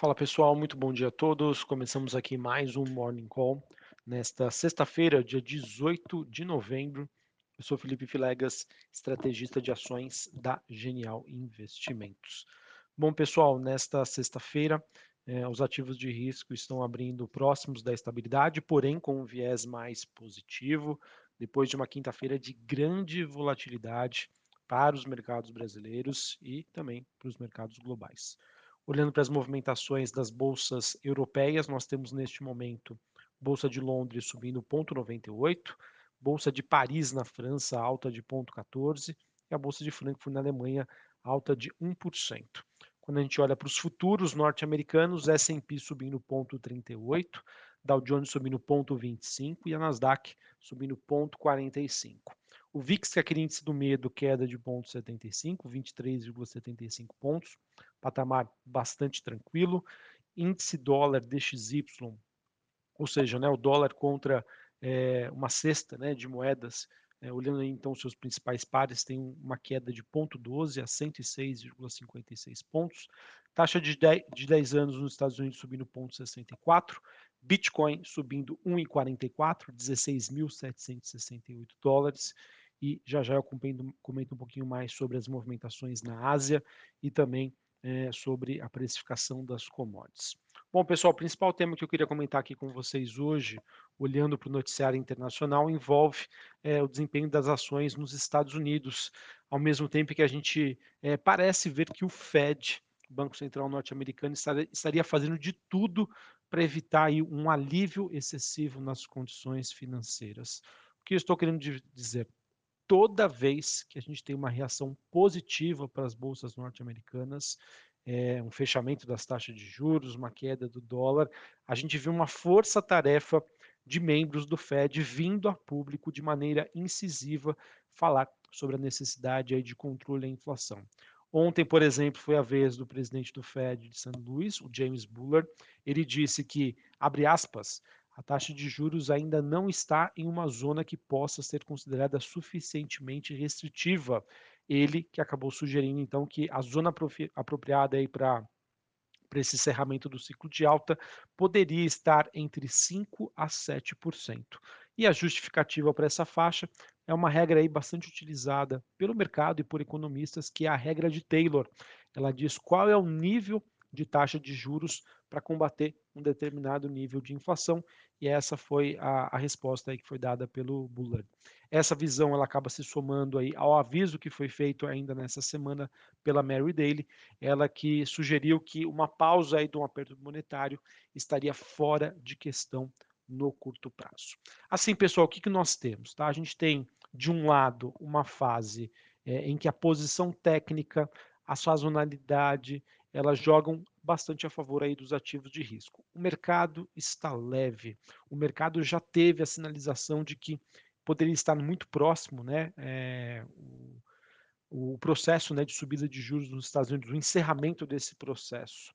Fala pessoal, muito bom dia a todos. Começamos aqui mais um Morning Call nesta sexta-feira, dia 18 de novembro. Eu sou Felipe Filegas, estrategista de ações da Genial Investimentos. Bom pessoal, nesta sexta-feira eh, os ativos de risco estão abrindo próximos da estabilidade, porém com um viés mais positivo, depois de uma quinta-feira de grande volatilidade para os mercados brasileiros e também para os mercados globais. Olhando para as movimentações das bolsas europeias, nós temos neste momento Bolsa de Londres subindo 0,98, Bolsa de Paris na França alta de 0,14 e a Bolsa de Frankfurt na Alemanha alta de 1%. Quando a gente olha para os futuros norte-americanos, S&P subindo 0,38, Dow Jones subindo 0,25 e a Nasdaq subindo 0,45. O VIX, que é aquele índice do medo, queda de 0,75, 23,75 pontos, patamar bastante tranquilo. Índice dólar DXY, ou seja, né, o dólar contra é, uma cesta né, de moedas, é, olhando aí então seus principais pares, tem uma queda de 0,12 a 106,56 pontos. Taxa de 10, de 10 anos nos Estados Unidos subindo 0,64. Bitcoin subindo 1,44, 16.768 dólares e já já eu comento, comento um pouquinho mais sobre as movimentações na Ásia e também é, sobre a precificação das commodities. Bom, pessoal, o principal tema que eu queria comentar aqui com vocês hoje, olhando para o noticiário internacional, envolve é, o desempenho das ações nos Estados Unidos, ao mesmo tempo que a gente é, parece ver que o Fed, Banco Central Norte-Americano, estaria fazendo de tudo para evitar aí, um alívio excessivo nas condições financeiras. O que eu estou querendo dizer? Toda vez que a gente tem uma reação positiva para as bolsas norte-americanas, é, um fechamento das taxas de juros, uma queda do dólar, a gente vê uma força-tarefa de membros do Fed vindo a público de maneira incisiva falar sobre a necessidade aí de controle da inflação. Ontem, por exemplo, foi a vez do presidente do Fed de St. Louis, o James Buller. Ele disse que, abre aspas, a taxa de juros ainda não está em uma zona que possa ser considerada suficientemente restritiva. Ele que acabou sugerindo então que a zona apropriada aí para para esse encerramento do ciclo de alta poderia estar entre 5 a 7%. E a justificativa para essa faixa é uma regra aí bastante utilizada pelo mercado e por economistas, que é a regra de Taylor. Ela diz qual é o nível de taxa de juros para combater um determinado nível de inflação, e essa foi a, a resposta que foi dada pelo Bullard. Essa visão ela acaba se somando aí ao aviso que foi feito ainda nessa semana pela Mary Daly, ela que sugeriu que uma pausa aí de um aperto monetário estaria fora de questão no curto prazo. Assim, pessoal, o que, que nós temos? Tá? A gente tem, de um lado, uma fase é, em que a posição técnica, a sazonalidade, elas jogam bastante a favor aí dos ativos de risco. O mercado está leve, o mercado já teve a sinalização de que poderia estar muito próximo, né, é, o, o, processo né, de subida de juros nos Estados Unidos, o encerramento desse processo.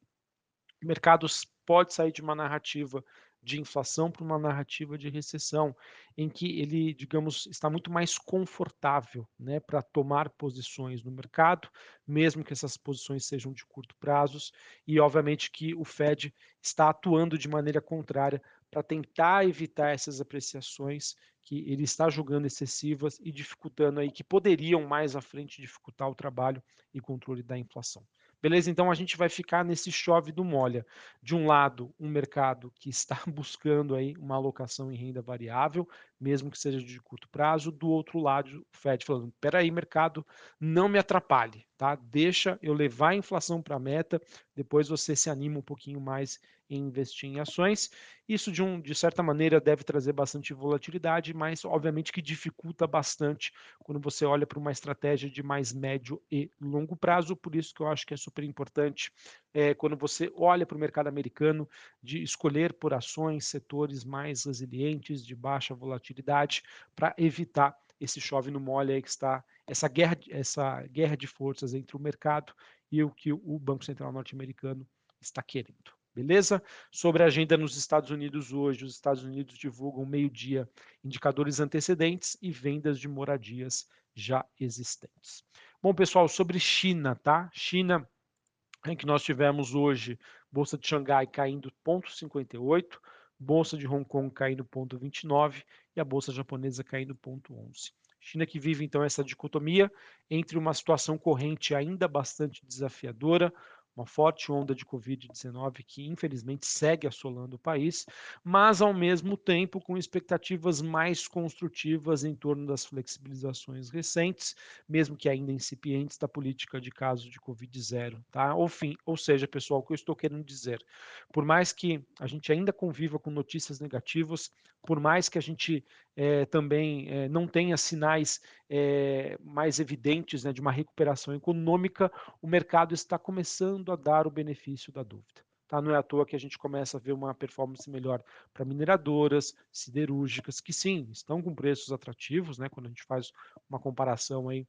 O mercado pode sair de uma narrativa de inflação para uma narrativa de recessão, em que ele, digamos, está muito mais confortável né, para tomar posições no mercado, mesmo que essas posições sejam de curto prazo, e obviamente que o Fed está atuando de maneira contrária para tentar evitar essas apreciações que ele está julgando excessivas e dificultando aí, que poderiam mais à frente dificultar o trabalho e controle da inflação. Beleza? Então a gente vai ficar nesse chove do molha. De um lado, um mercado que está buscando aí uma alocação em renda variável, mesmo que seja de curto prazo. Do outro lado, o Fed falando: peraí, mercado, não me atrapalhe, tá? Deixa eu levar a inflação para a meta, depois você se anima um pouquinho mais investir em ações. Isso, de, um, de certa maneira, deve trazer bastante volatilidade, mas obviamente que dificulta bastante quando você olha para uma estratégia de mais médio e longo prazo. Por isso que eu acho que é super importante é, quando você olha para o mercado americano de escolher por ações, setores mais resilientes, de baixa volatilidade, para evitar esse chove no molha aí que está essa guerra, essa guerra de forças entre o mercado e o que o Banco Central norte-americano está querendo. Beleza? Sobre a agenda nos Estados Unidos hoje, os Estados Unidos divulgam meio-dia indicadores antecedentes e vendas de moradias já existentes. Bom, pessoal, sobre China, tá? China em que nós tivemos hoje Bolsa de Xangai caindo 0,58, Bolsa de Hong Kong caindo 0,29 e a Bolsa japonesa caindo 0,11. China que vive então essa dicotomia entre uma situação corrente ainda bastante desafiadora, uma forte onda de Covid-19 que infelizmente segue assolando o país, mas ao mesmo tempo com expectativas mais construtivas em torno das flexibilizações recentes, mesmo que ainda incipientes, da política de casos de Covid-0. Tá? Ou, fim, ou seja, pessoal, o que eu estou querendo dizer, por mais que a gente ainda conviva com notícias negativas, por mais que a gente é, também é, não tenha sinais é, mais evidentes né, de uma recuperação econômica, o mercado está começando a dar o benefício da dúvida. Tá? Não é à toa que a gente começa a ver uma performance melhor para mineradoras, siderúrgicas, que sim, estão com preços atrativos, né, quando a gente faz uma comparação aí,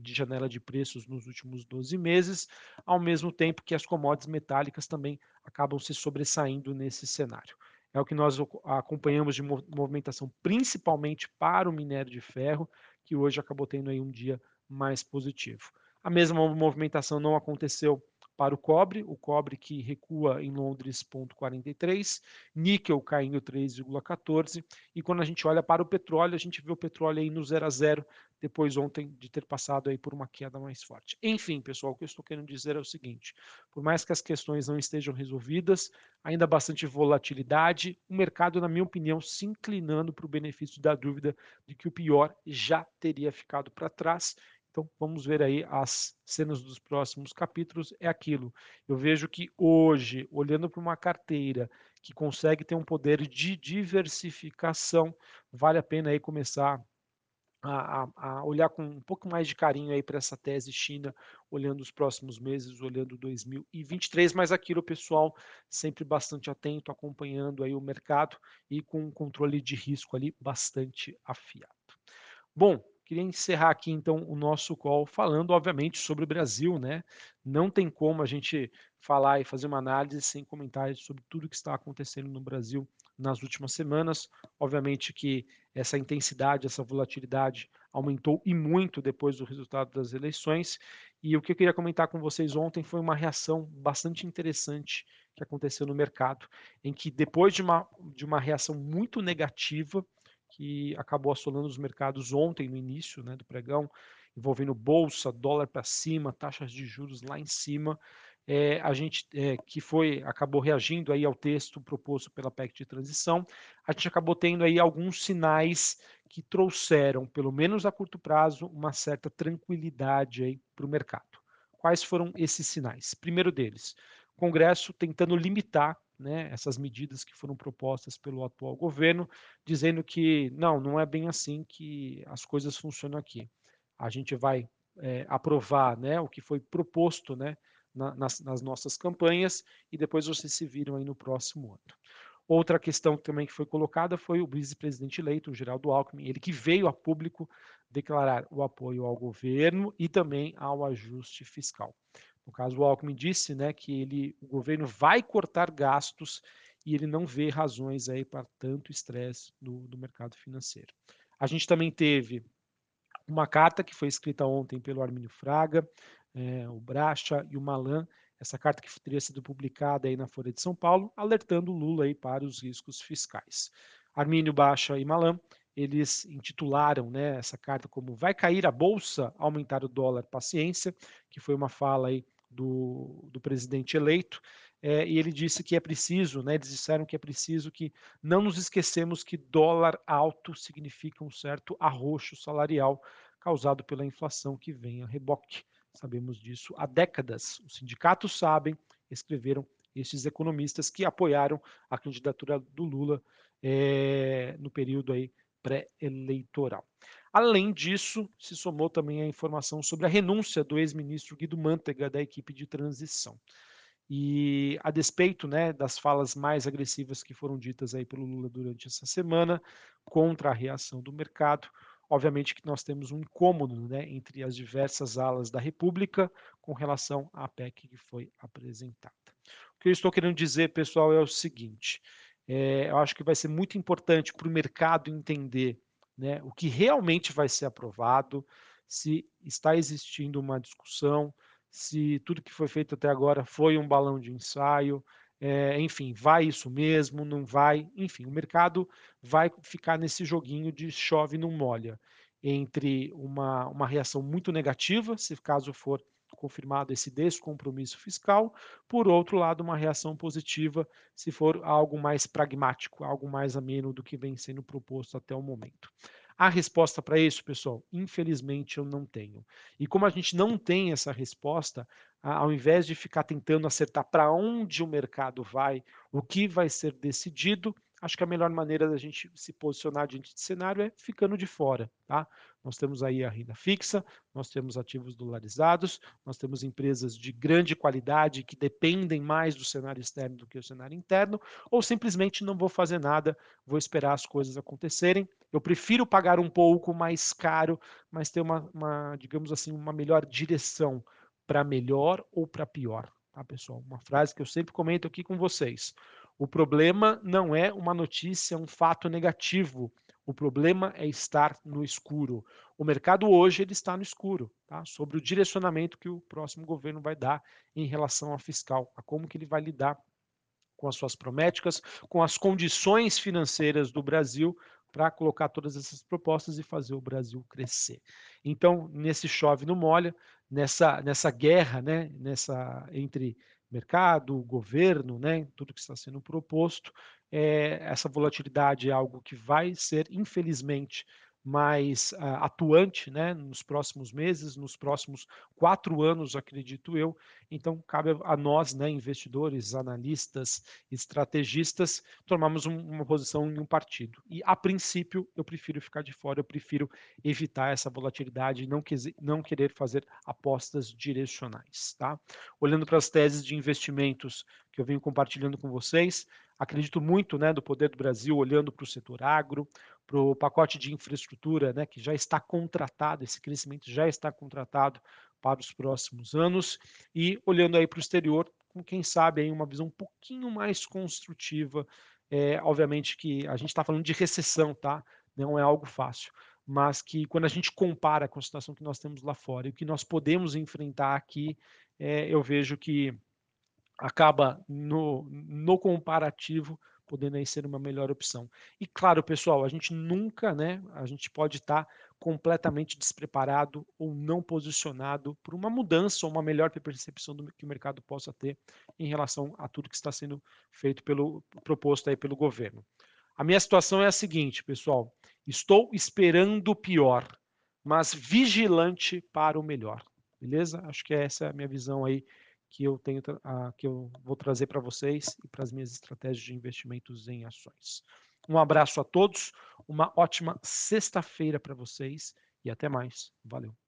de janela de preços nos últimos 12 meses, ao mesmo tempo que as commodities metálicas também acabam se sobressaindo nesse cenário é o que nós acompanhamos de movimentação, principalmente para o minério de ferro, que hoje acabou tendo aí um dia mais positivo. A mesma movimentação não aconteceu para o cobre, o cobre que recua em Londres 0,43, níquel caindo 3,14, e quando a gente olha para o petróleo, a gente vê o petróleo aí no 0 a 0, depois ontem de ter passado aí por uma queda mais forte. Enfim, pessoal, o que eu estou querendo dizer é o seguinte, por mais que as questões não estejam resolvidas, ainda bastante volatilidade, o mercado, na minha opinião, se inclinando para o benefício da dúvida de que o pior já teria ficado para trás então, vamos ver aí as cenas dos próximos capítulos. É aquilo. Eu vejo que hoje, olhando para uma carteira que consegue ter um poder de diversificação, vale a pena aí começar a, a, olhar com um pouco mais de carinho aí para essa tese China, olhando os próximos meses, olhando 2023, mas aquilo, pessoal, sempre bastante atento, acompanhando aí o mercado e com um controle de risco ali bastante afiado. Bom, Queria encerrar aqui então o nosso call falando, obviamente, sobre o Brasil, né? Não tem como a gente falar e fazer uma análise sem comentários sobre tudo que está acontecendo no Brasil nas últimas semanas. Obviamente que essa intensidade, essa volatilidade aumentou e muito depois do resultado das eleições. E o que eu queria comentar com vocês ontem foi uma reação bastante interessante que aconteceu no mercado, em que depois de uma, de uma reação muito negativa, que acabou assolando os mercados ontem, no início né, do pregão, envolvendo bolsa, dólar para cima, taxas de juros lá em cima. É, a gente é, que foi acabou reagindo aí ao texto proposto pela PEC de transição, a gente acabou tendo aí alguns sinais que trouxeram, pelo menos a curto prazo, uma certa tranquilidade aí para o mercado. Quais foram esses sinais? Primeiro deles, Congresso tentando limitar né, essas medidas que foram propostas pelo atual governo, dizendo que não, não é bem assim que as coisas funcionam aqui. A gente vai é, aprovar né, o que foi proposto né, na, nas, nas, nossas campanhas e depois vocês se viram aí no próximo ano. Outra questão também que foi colocada foi o vice-presidente eleito, o Geraldo Alckmin, ele que veio a público declarar o apoio ao governo e também ao ajuste fiscal. No caso, o Alckmin disse né, que ele, o governo vai cortar gastos e ele não vê razões aí para tanto estresse do, do mercado financeiro. A gente também teve uma carta que foi escrita ontem pelo Armínio Fraga, é, o Bracha e o Malan, essa carta que teria sido publicada aí na Folha de São Paulo, alertando o Lula aí para os riscos fiscais. Armínio Baixa e Malan, eles intitularam né, essa carta como Vai cair a Bolsa, aumentar o dólar, paciência, que foi uma fala aí do, do presidente eleito, é, e ele disse que é preciso, né, eles disseram que é preciso que não nos esquecemos que dólar alto significa um certo arroxo salarial causado pela inflação que vem a reboque. Sabemos disso há décadas. Os sindicatos sabem, escreveram esses economistas que apoiaram a candidatura do Lula é, no período aí pré-eleitoral. Além disso, se somou também a informação sobre a renúncia do ex-ministro Guido Mantega da equipe de transição. E a despeito né, das falas mais agressivas que foram ditas aí pelo Lula durante essa semana contra a reação do mercado, obviamente que nós temos um incômodo né, entre as diversas alas da República com relação à PEC que foi apresentada. O que eu estou querendo dizer, pessoal, é o seguinte: é, eu acho que vai ser muito importante para o mercado entender né, o que realmente vai ser aprovado, se está existindo uma discussão, se tudo que foi feito até agora foi um balão de ensaio, é, enfim, vai isso mesmo, não vai, enfim, o mercado vai ficar nesse joguinho de chove não molha, entre uma, uma reação muito negativa, se caso for confirmado esse descompromisso fiscal, por outro lado, uma reação positiva se for algo mais pragmático, algo mais ameno do que vem sendo proposto até o momento. A resposta para isso, pessoal, infelizmente eu não tenho. E como a gente não tem essa resposta, ao invés de ficar tentando acertar para onde o mercado vai, o que vai ser decidido, acho que a melhor maneira da gente se posicionar diante de cenário é ficando de fora. Tá? Nós temos aí a renda fixa, nós temos ativos dolarizados, nós temos empresas de grande qualidade que dependem mais do cenário externo do que o cenário interno, ou simplesmente não vou fazer nada, vou esperar as coisas acontecerem. Eu prefiro pagar um pouco mais caro, mas ter uma, uma digamos assim, uma melhor direção para melhor ou para pior, tá, pessoal? Uma frase que eu sempre comento aqui com vocês. O problema não é uma notícia, um fato negativo. O problema é estar no escuro. O mercado hoje ele está no escuro, tá? sobre o direcionamento que o próximo governo vai dar em relação à fiscal, a como que ele vai lidar com as suas prométicas, com as condições financeiras do Brasil para colocar todas essas propostas e fazer o Brasil crescer. Então, nesse chove no molha, nessa, nessa guerra, né, nessa entre mercado, governo, né, tudo que está sendo proposto, é, essa volatilidade é algo que vai ser, infelizmente, mais uh, atuante né, nos próximos meses, nos próximos quatro anos, acredito eu. Então, cabe a nós, né, investidores, analistas, estrategistas, tomarmos um, uma posição em um partido. E, a princípio, eu prefiro ficar de fora, eu prefiro evitar essa volatilidade não, não querer fazer apostas direcionais. Tá? Olhando para as teses de investimentos que eu venho compartilhando com vocês, acredito muito né, do poder do Brasil olhando para o setor agro, para o pacote de infraestrutura, né, que já está contratado, esse crescimento já está contratado para os próximos anos, e olhando aí para o exterior, com quem sabe aí uma visão um pouquinho mais construtiva, é, obviamente que a gente está falando de recessão, tá? Não é algo fácil, mas que quando a gente compara com a situação que nós temos lá fora e o que nós podemos enfrentar aqui, é, eu vejo que acaba no, no comparativo podendo aí ser uma melhor opção. E claro, pessoal, a gente nunca, né, a gente pode estar completamente despreparado ou não posicionado por uma mudança ou uma melhor percepção do que o mercado possa ter em relação a tudo que está sendo feito pelo proposto aí pelo governo. A minha situação é a seguinte, pessoal, estou esperando o pior, mas vigilante para o melhor. Beleza? Acho que essa é a minha visão aí que eu tenho que eu vou trazer para vocês e para as minhas estratégias de investimentos em ações. Um abraço a todos, uma ótima sexta-feira para vocês e até mais. Valeu.